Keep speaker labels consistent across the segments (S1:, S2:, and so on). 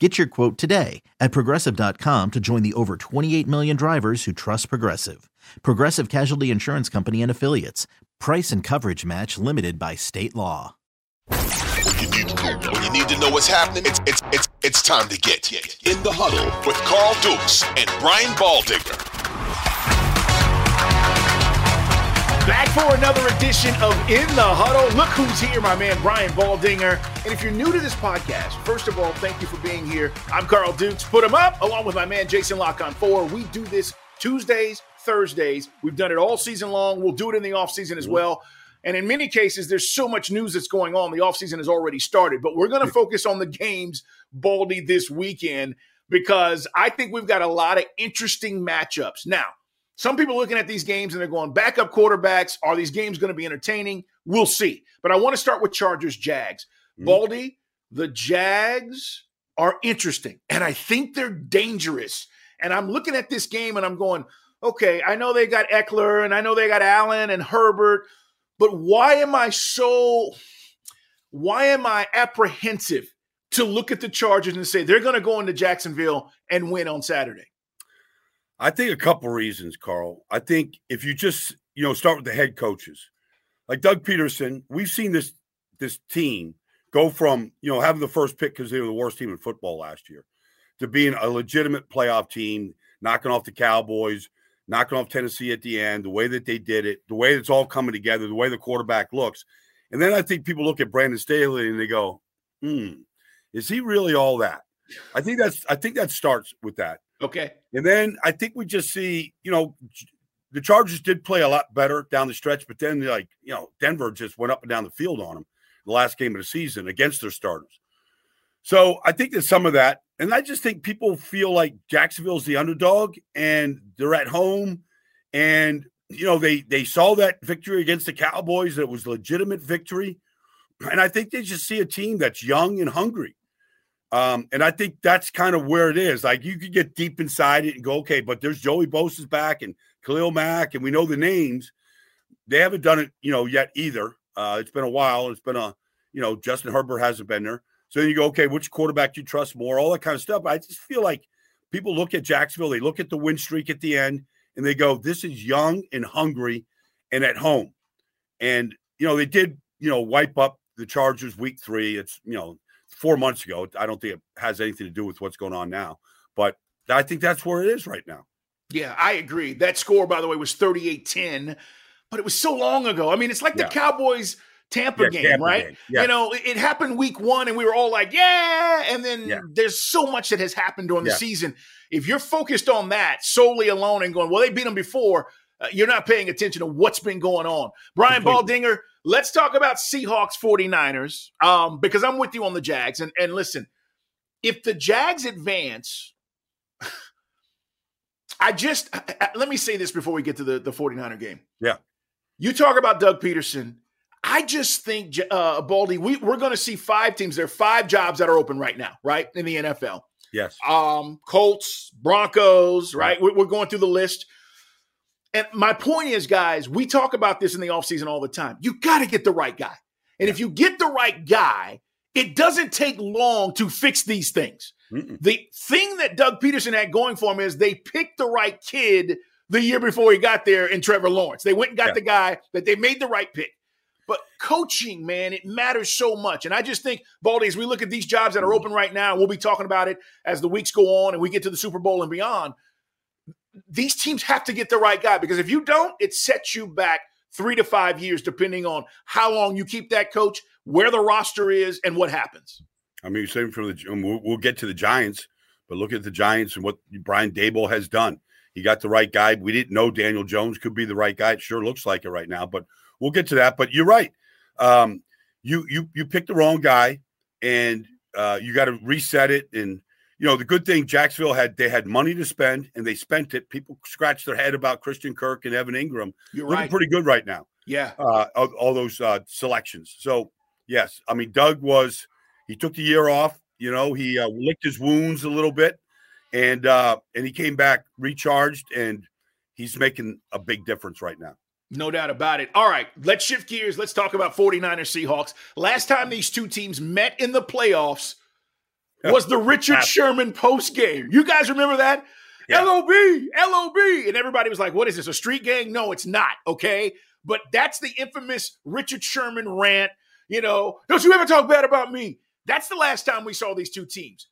S1: Get your quote today at progressive.com to join the over 28 million drivers who trust Progressive. Progressive Casualty Insurance Company and Affiliates. Price and coverage match limited by state law.
S2: When you need to know, when you need to know what's happening, it's it's it's it's time to get in the huddle with Carl Dukes and Brian Baldinger.
S3: Back for another edition of In the Huddle. Look who's here, my man Brian Baldinger. And if you're new to this podcast, first of all, thank you for being here. I'm Carl Dukes. Put him up, along with my man Jason La Canfora. We do this Tuesdays, Thursdays. We've done it all season long. We'll do it in the off season as well. And in many cases, there's so much news that's going on. The offseason has already started, but we're going to focus on the games, Baldy, this weekend because I think we've got a lot of interesting matchups. Now, some people looking at these games and they're going, backup quarterbacks. Are these games going to be entertaining? We'll see. But I want to start with Chargers Jags. Mm-hmm. Baldy, the Jags are interesting and I think they're dangerous. And I'm looking at this game and I'm going, okay, I know they got Ekeler and I know they got Allen and Herbert, but why am I so, why am I apprehensive to look at the Chargers and say they're going to go into Jacksonville and win on Saturday?
S4: I think a couple reasons, Carl. I think if you just you know start with the head coaches, like Doug Pederson, we've seen this this team go from you know having the first pick because they were the worst team in football last year to being a legitimate playoff team, knocking off the Cowboys, knocking off Tennessee at the end, the way that they did it, the way it's all coming together, the way the quarterback looks. And then I think people look at Brandon Staley and they go, hmm, is he really all that? I think that's I think that starts with that.
S3: Okay.
S4: And then I think we just see, you know, the Chargers did play a lot better down the stretch, but then like, you know, Denver just went up and down the field on them the last game of the season against their starters. So I think there's some of that. And I just think people feel like Jacksonville's the underdog and they're at home. And, you know, they they saw that victory against the Cowboys, that was legitimate victory. And I think they just see a team that's young and hungry. Um, and I think that's kind of where it is. Like you could get deep inside it and go, okay, but there's Joey Bosa's back and Khalil Mack, and we know the names. They haven't done it, you know, yet either. Uh, it's been a while. It's been a, you know, Justin Herbert hasn't been there. So then you go, okay, which quarterback do you trust more? All that kind of stuff. I just feel like people look at Jacksonville, they look at the win streak at the end, and they go, this is young and hungry and at home. And, you know, they did, you know, wipe up the Chargers week three. It's, you know, four months ago. I don't think it has anything to do with what's going on now, but I think that's where it is right now.
S3: Yeah, I agree. That score, by the way, was 38 10, but it was so long ago. I mean, it's like yeah. the Cowboys Tampa yeah, game, Tampa right? Game. Yeah. You know, it, it, happened week one and we were all like, yeah. And then there's so much that has happened during the season. If you're focused on that solely alone and going, well, they beat them before, uh, you're not paying attention to what's been going on. Brian Completely. Baldinger, let's talk about Seahawks 49ers um, because I'm with you on the Jags. And, and listen, if the Jags advance, I just let me say this before we get to the, the 49er game.
S4: Yeah.
S3: You talk about Doug Pederson. I just think, uh, Baldy, we, we're going to see five teams. There are five jobs that are open right now, right, in the NFL.
S4: Yes.
S3: Um, Colts, Broncos, right? right. We're going through the list. And my point is, guys, we talk about this in the offseason all the time. You got to get the right guy. And if you get the right guy, it doesn't take long to fix these things. Mm-mm. The thing that Doug Pederson had going for him is they picked the right kid the year before he got there in Trevor Lawrence. They went and got yeah. the guy that they made the right pick. But coaching, man, it matters so much. And I just think, Baldy, as we look at these jobs that are mm-hmm. open right now, we'll be talking about it as the weeks go on and we get to the Super Bowl and beyond. These teams have to get the right guy because if you don't, it sets you back three to five years, depending on how long you keep that coach, where the roster is, and what happens.
S4: I mean, same for the we'll, we'll get to the Giants, but look at the Giants and what Brian Daboll has done. He got the right guy. We didn't know Daniel Jones could be the right guy. It sure looks like it right now, but we'll get to that. But you're right. Um, you you you picked the wrong guy, and uh, you got to reset it. And you know the good thing Jacksonville had they had money to spend, and they spent it. People scratched their head about Christian Kirk and Evan Engram.
S3: You're
S4: looking
S3: right.
S4: pretty good right now.
S3: Yeah.
S4: Uh, all, those uh, selections. So yes, I mean Doug was he took the year off. You know he uh, licked his wounds a little bit, and uh, and he came back recharged, and he's making a big difference right now.
S3: No doubt about it. All right, let's shift gears. Let's talk about 49ers Seahawks. Last time these two teams met in the playoffs was the Richard Sherman post game. You guys remember that?
S4: Yeah.
S3: LOB, LOB. And everybody was like, what is this, a street gang? No, it's not, okay? But that's the infamous Richard Sherman rant. You know, don't you ever talk bad about me. That's the last time we saw these two teams.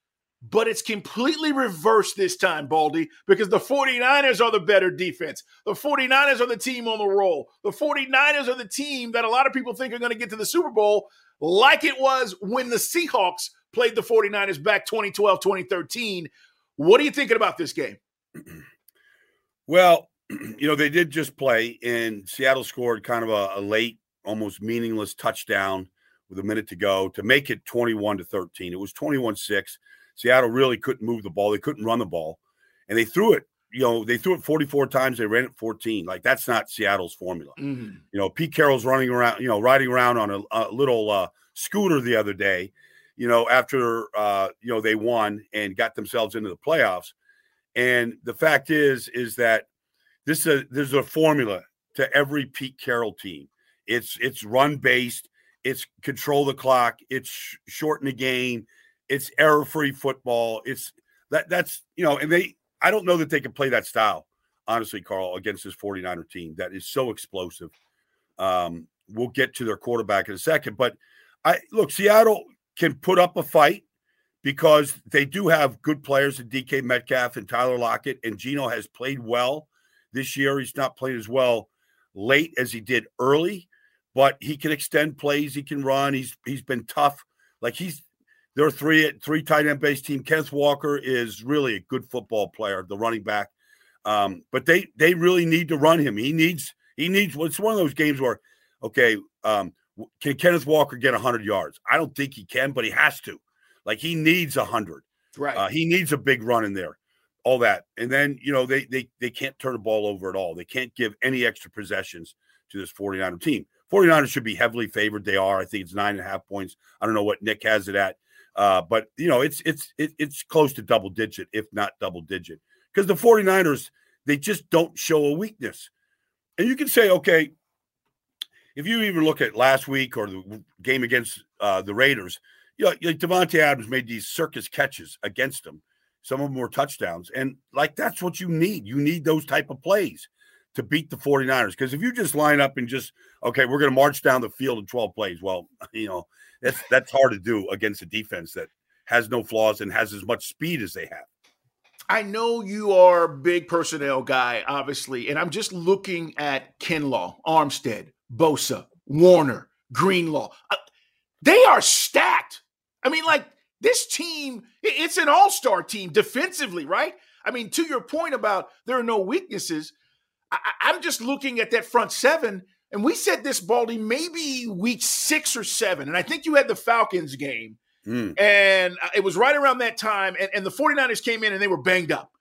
S3: But it's completely reversed this time, Baldy, because the 49ers are the better defense. The 49ers are the team on the roll. The 49ers are the team that a lot of people think are going to get to the Super Bowl, like it was when the Seahawks played the 49ers back 2012, 2013. What are you thinking about this game?
S4: Well, you know, they did just play, and Seattle scored kind of a, a late, almost meaningless touchdown with a minute to go to make it 21 to 13. It was 21 6. Seattle really couldn't move the ball. They couldn't run the ball. And they threw it, you know, they threw it 44 times. They ran it 14. Like that's not Seattle's formula.
S3: Mm-hmm.
S4: You know, Pete Carroll's running around, you know, riding around on a, a little uh, scooter the other day, you know, after, uh, you know, they won and got themselves into the playoffs. And the fact is, is that this is a, there's a formula to every Pete Carroll team. It's it's run based. It's control the clock. It's sh- shorten the game. It's error free football. It's that that's you know, and they I don't know that they can play that style, honestly, Carl, against this 49er team that is so explosive. Um, we'll get to their quarterback in a second, but I look, Seattle can put up a fight because they do have good players in DK Metcalf and Tyler Lockett, and Geno has played well this year. He's not played as well late as he did early, but he can extend plays. He can run. He's he's been tough. Like he's they're three three tight end based team. Kenneth Walker is really a good football player, the running back. Um, but they they really need to run him. He needs he needs. It's one of those games where, okay, um, can Kenneth Walker get hundred yards? I don't think he can, but he has to. Like he needs hundred.
S3: Right.
S4: Uh, he needs a big run in there. All that, and then you know they they they can't turn the ball over at all. They can't give any extra possessions to this 49er team. 49ers should be heavily favored. They are. I think it's nine and a half points. I don't know what Nick has it at. Uh, but you know, it's it's it, it's close to double digit, if not double digit, because the 49ers they just don't show a weakness. And you can say, okay, if you even look at last week or the game against uh, the Raiders, you know, like Davante Adams made these circus catches against them. Some of them were touchdowns, and like that's what you need. You need those type of plays to beat the 49ers. Because if you just line up and just okay, we're going to march down the field in 12 plays, well, you know that's that's hard to do against a defense that has no flaws and has as much speed as they have.
S3: I know you are a big personnel guy, obviously, and I'm just looking at Kinlaw, Armstead, Bosa, Warner, Greenlaw. Uh, they are stacked. I mean, like this team, it's an all-star team defensively, right? I mean, to your point about there are no weaknesses, I, I'm just looking at that front seven and we said this, Baldy, maybe week six or seven. And I think you had the Falcons game.
S4: Mm.
S3: And uh, it was right around that time. And, and, the 49ers came in and they were banged up.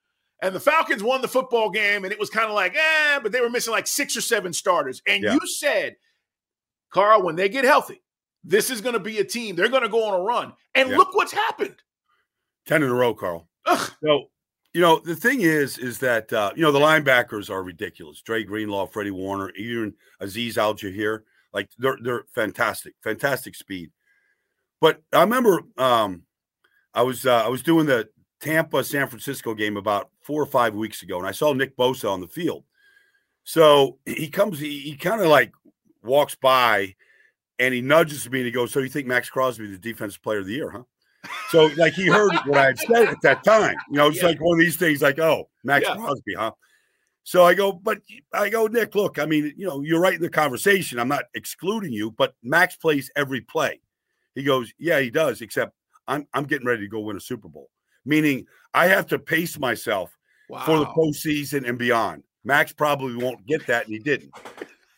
S3: And the Falcons won the football game. And it was kind of like, eh, but they were missing like six or seven starters. And
S4: Yeah.
S3: you said, Carl, when they get healthy, this is going to be a team. They're going to go on a run. And
S4: Yeah.
S3: look what's happened.
S4: 10 in a row, Carl.
S3: Ugh.
S4: So, you know, the thing is, is that, uh, you know, the linebackers are ridiculous. Dre Greenlaw, Freddie Warner, even Azeez Al-Shaair. Like, they're, they're fantastic, fantastic speed. But I remember um, I was uh, I was doing the Tampa San Francisco game about four or five weeks ago, and I saw Nick Bosa on the field. So he comes, he, he kind of like walks by, and he nudges me and he goes, "So you think Maxx Crosby is the defensive player of the year, huh?" So like he heard what I had said at that time. You know, it's yeah. like one of these things, like, "Oh, Maxx yeah. Crosby, huh?" So I go, but I go, Nick, look, I mean, you know, you're right in the conversation. I'm not excluding you, but Maxx plays every play. He goes, yeah, he does, except I'm I'm getting ready to go win a Super Bowl. Meaning I have to pace myself wow. for the postseason and beyond. Maxx probably won't get that, and he didn't.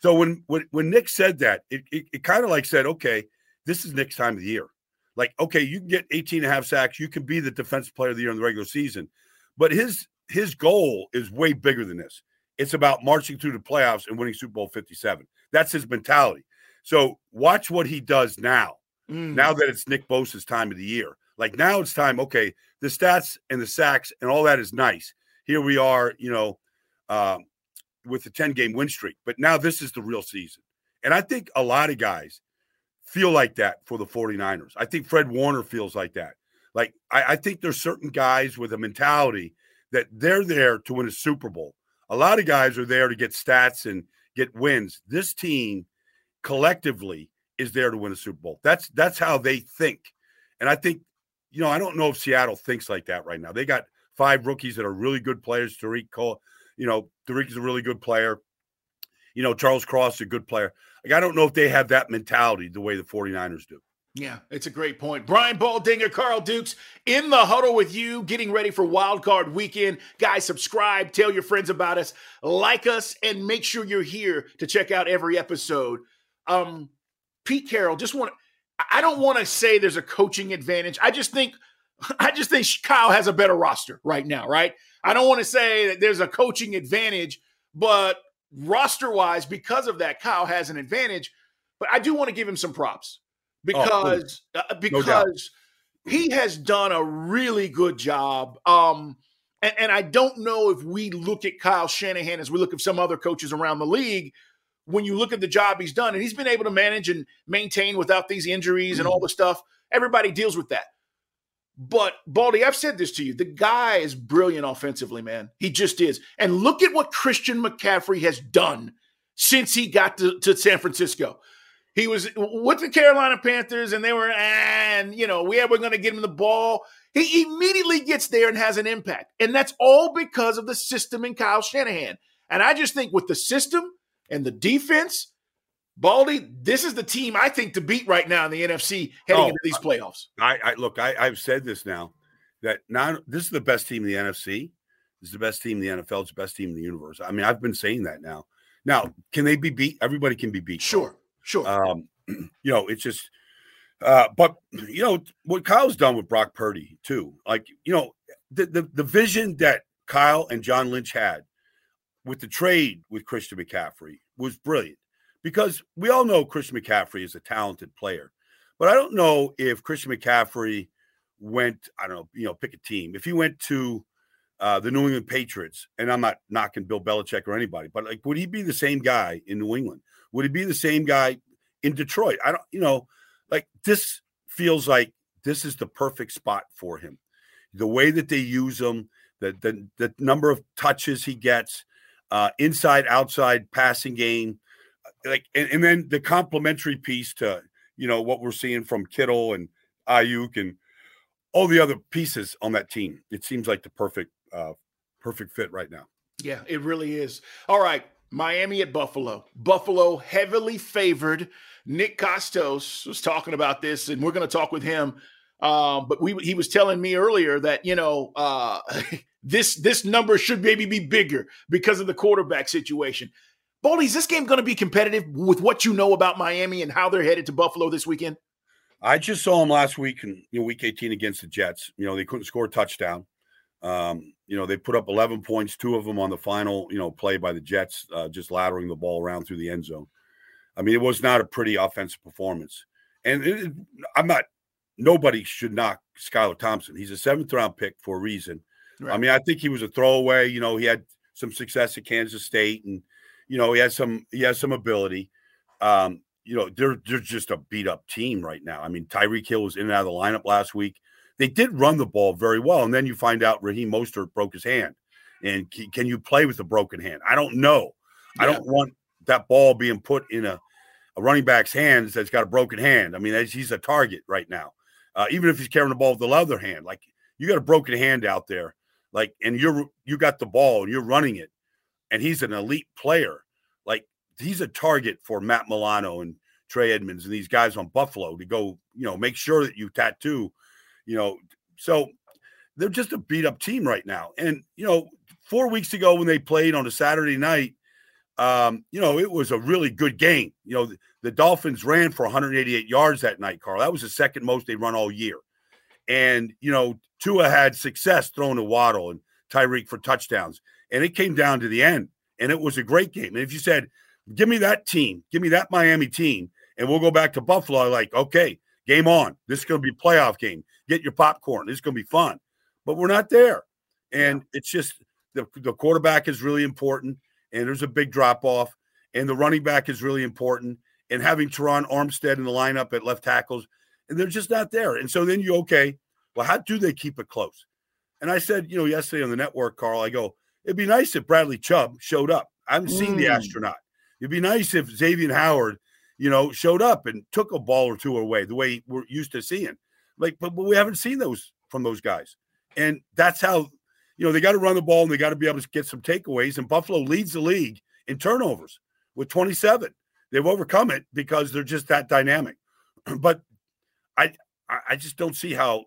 S4: So when when when Nick said that, it it, it kind of like said, okay, this is Nick's time of the year. Like, okay, you can get 18 and a half sacks, you can be the defensive player of the year in the regular season. But his his goal is way bigger than this. It's about marching through the playoffs and winning Super Bowl 57. That's his mentality. So watch what he does now. Mm. Now that it's Nick Bosa's time of the year. Like now it's time, okay, the stats and the sacks and all that is nice. Here we are, you know, uh, with the 10 game win streak. But now this is the real season. And I think a lot of guys feel like that for the 49ers. I think Fred Warner feels like that. Like, I, I think there's certain guys with a mentality that they're there to win a Super Bowl. A lot of guys are there to get stats and get wins. This team collectively is there to win a Super Bowl. That's that's how they think. And I think, you know, I don't know if Seattle thinks like that right now. They got five rookies that are really good players. Tarik Cole, you know, Tarik is a really good player. You know, Charles Cross is a good player. Like, I don't know if they have that mentality the way the 49ers do.
S3: Yeah, it's a great point. Brian Baldinger, Carl Dukes in the huddle with you, getting ready for Wild Card Weekend. Guys, subscribe, tell your friends about us, like us, and make sure you're here to check out every episode. Um, Pete Carroll, just want I don't want to say there's a coaching advantage. I just think I just think Kyle has a better roster right now, right? I don't want to say that there's a coaching advantage, but roster wise, because of that, Kyle has an advantage. But I do want to give him some props because oh, uh, because no he has done a really good job. Um, and, and, I don't know if we look at Kyle Shanahan as we look at some other coaches around the league. When you look at the job he's done, and he's been able to manage and maintain without these injuries and all the stuff, everybody deals with that. But Baldy, I've said this to you. The guy is brilliant offensively, man. He just is. And look at what Christian McCaffrey has done since he got to, to San Francisco. He was with the Carolina Panthers, and they were, and you know, we we're going to get him the ball. He immediately gets there and has an impact, and that's all because of the system and Kyle Shanahan. And I just think with the system and the defense, Baldy, this is the team I think to beat right now in the NFC heading oh, into these playoffs.
S4: I, I look, I, I've said this now that now this is the best team in the NFC. This is the best team in the NFL. It's the best team in the universe. I mean, I've been saying that now. Now, can they be beat? Everybody can be beat.
S3: Sure. Sure. Um,
S4: you know, it's just, uh, but you know what Kyle's done with Brock Purdy too. Like you know, the the, the vision that Kyle and John Lynch had with the trade with Christian McCaffrey was brilliant because we all know Christian McCaffrey is a talented player, but I don't know if Christian McCaffrey went. I don't know. You know, pick a team. If he went to uh, the New England Patriots, and I'm not knocking Bill Belichick or anybody, but like, would he be the same guy in New England? Would he be the same guy in Detroit? I don't, you know, like this feels like this is the perfect spot for him. The way that they use him, the the, the number of touches he gets, uh, inside outside passing game, like, and, and then the complementary piece to you know what we're seeing from Kittle and Aiyuk and all the other pieces on that team. It seems like the perfect uh, perfect fit right now.
S3: Yeah, it really is. All right. Miami at Buffalo. Buffalo heavily favored. Nick Kostos was talking about this, and we're going to talk with him. Um, but we, he was telling me earlier that you know uh, this this number should maybe be bigger because of the quarterback situation. Baldy, is this game going to be competitive with what you know about Miami and how they're headed to Buffalo this weekend?
S4: I just saw them last week in you know, week 18 against the Jets. You know, they couldn't score a touchdown. Um, you know, they put up 11 points, two of them on the final, you know, play by the Jets, uh, just laddering the ball around through the end zone. I mean, it was not a pretty offensive performance. And it, I'm not, nobody should knock Skylar Thompson. He's a seventh round pick for a reason. Right. I mean, I think he was a throwaway. You know, he had some success at Kansas State and, you know, he has some, he has some ability. Um, you know, they're, they're just a beat up team right now. I mean, Tyreek Hill was in and out of the lineup last week they did run the ball very well. And then you find out Raheem Mostert broke his hand. And can you play with a broken hand? I don't know. Yeah. I don't want that ball being put in a a running back's hands that's got a broken hand. I mean, he's a target right now. Uh, even if he's carrying the ball with the other hand, like you got a broken hand out there, like, and you're you got the ball and you're running it, and he's an elite player. Like he's a target for Matt Milano and Trey Edmunds and these guys on Buffalo to go, you know, make sure that you tattoo, you know. So they're just a beat up team right now. And you know, four weeks ago when they played on a Saturday night, um, you know, it was a really good game. You know, the, the, Dolphins ran for 188 yards that night, Carl. That was the second most they run all year. And, you know, Tua had success throwing to Waddle and Tyreek for touchdowns. And it came down to the end. And it was a great game. And if you said, give me that team, give me that Miami team, and we'll go back to Buffalo, like, okay, game on. This is going to be a playoff game. Get your popcorn. This is going to be fun. But we're not there. And it's just the, the quarterback is really important and there's a big drop off, and the running back is really important, and having Terron Armstead in the lineup at left tackles, and they're just not there. And so then you okay, well, how do they keep it close? And I said, you know, yesterday on the network, Carl, I go, it'd be nice if Bradley Chubb showed up. I haven't mm. seen the mm. astronaut. It'd be nice if Xavier Howard, you know, showed up and took a ball or two away the way we're used to seeing. Like, but, but we haven't seen those from those guys. And that's how you know, they got to run the ball and they got to be able to get some takeaways. And Buffalo leads the league in turnovers with 27. They've overcome it because they're just that dynamic. but I I just don't see how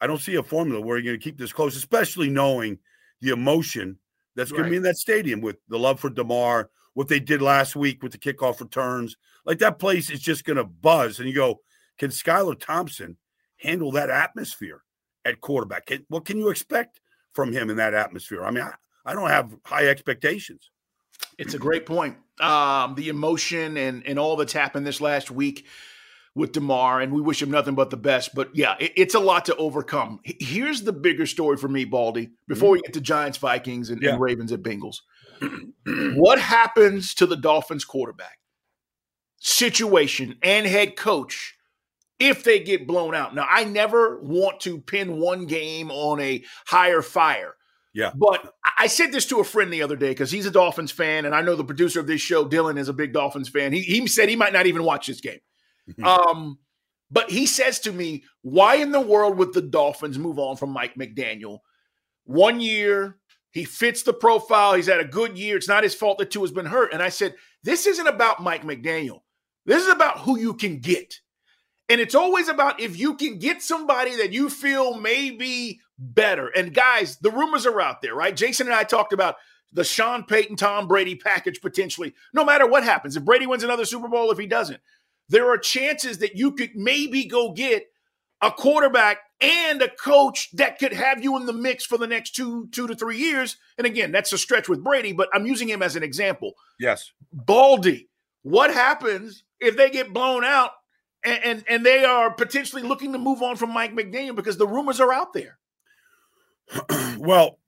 S4: I don't see a formula where you're going to keep this close, especially knowing the emotion that's going to be in that stadium with the love for Damar, what they did last week with the kickoff returns. Like that place is just going to buzz. And you go, can Skylar Thompson handle that atmosphere at quarterback? Can, what can you expect from him in that atmosphere. I mean, I, I don't have high expectations.
S3: It's a great point. Um, the emotion and and all that's happened this last week with Damar, and we wish him nothing but the best. But yeah, it, it's a lot to overcome. Here's the bigger story for me, Baldy. Before mm-hmm. we get to Giants, Vikings, and, yeah. and Ravens at Bengals, what happens to the Dolphins quarterback situation and head coach if they get blown out. Now, I never want to pin one game on a higher fire.
S4: Yeah.
S3: But I said this to a friend the other day because he's a Dolphins fan, and I know the producer of this show, Dylan, is a big Dolphins fan. He, he said he might not even watch this game. um, but he says to me, why in the world would the Dolphins move on from Mike McDaniel? One year, he fits the profile. He's had a good year. It's not his fault that Tua has been hurt. And I said, this isn't about Mike McDaniel. This is about who you can get. And it's always about if you can get somebody that you feel may be better. And guys, the rumors are out there, right? Jason and I talked about the Sean Payton, Tom Brady package potentially, no matter what happens. If Brady wins another Super Bowl, if he doesn't, there are chances that you could maybe go get a quarterback and a coach that could have you in the mix for the next two, two to three years. And again, that's a stretch with Brady, but I'm using him as an example.
S4: Yes.
S3: Baldy, what happens if they get blown out and, and, and they are potentially looking to move on from Mike McDaniel because the rumors are out there.
S4: well,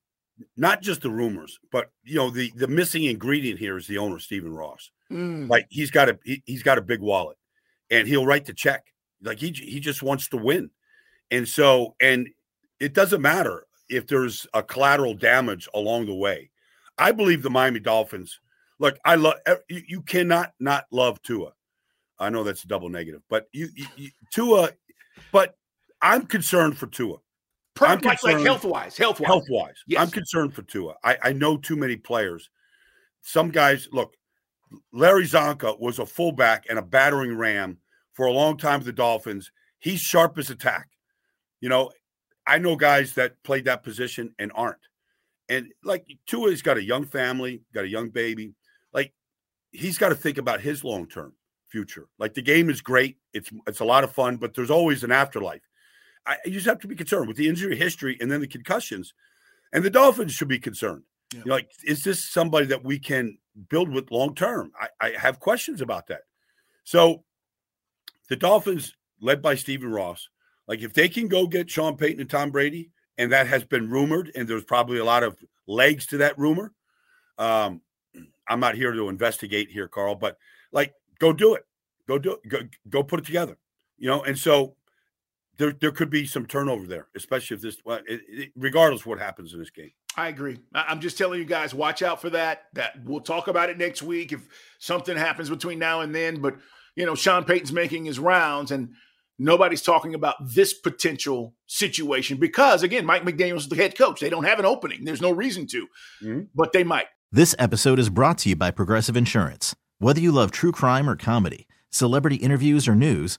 S4: not just the rumors, but you know the the missing ingredient here is the owner Stephen Ross. Mm. Like he's got a he, has got a big wallet, and he'll write the check. Like he he just wants to win, and so and it doesn't matter if there's a collateral damage along the way. I believe the Miami Dolphins. Look, I love you, you cannot not love Tua. I know that's a double negative, but you, you, you Tua, but I'm concerned for Tua.
S3: I'm like, like health wise, health wise,
S4: health wise. Yes. I'm concerned for Tua. I, I know too many players. Some guys, look, Larry Csonka was a fullback and a battering ram for a long time with the Dolphins. He's sharp as attack. You know, I know guys that played that position and aren't. And like Tua's got a young family, got a young baby. Like he's got to think about his long term future. Like the game is great. It's it's a lot of fun, but there's always an afterlife. I you just have to be concerned with the injury history and then the concussions. And the Dolphins should be concerned. Yeah. Like, is this somebody that we can build with long term? I, I have questions about that. So the Dolphins, led by Stephen Ross, like if they can go get Sean Payton and Tom Brady, and that has been rumored, and there's probably a lot of legs to that rumor. Um, I'm not here to investigate here, Carl, but like go do it. Go do it. Go, go put it together. You know, and so there there could be some turnover there, especially if this, well, it, it, regardless what happens in this game.
S3: I agree. I'm just telling you guys, watch out for that. That we'll talk about it next week if something happens between now and then. But you know, Sean Payton's making his rounds, and nobody's talking about this potential situation because, again, Mike McDaniel's the head coach. They don't have an opening. There's no reason to, mm-hmm. but they might.
S1: This episode is brought to you by Progressive Insurance. Whether you love true crime or comedy, celebrity interviews or news,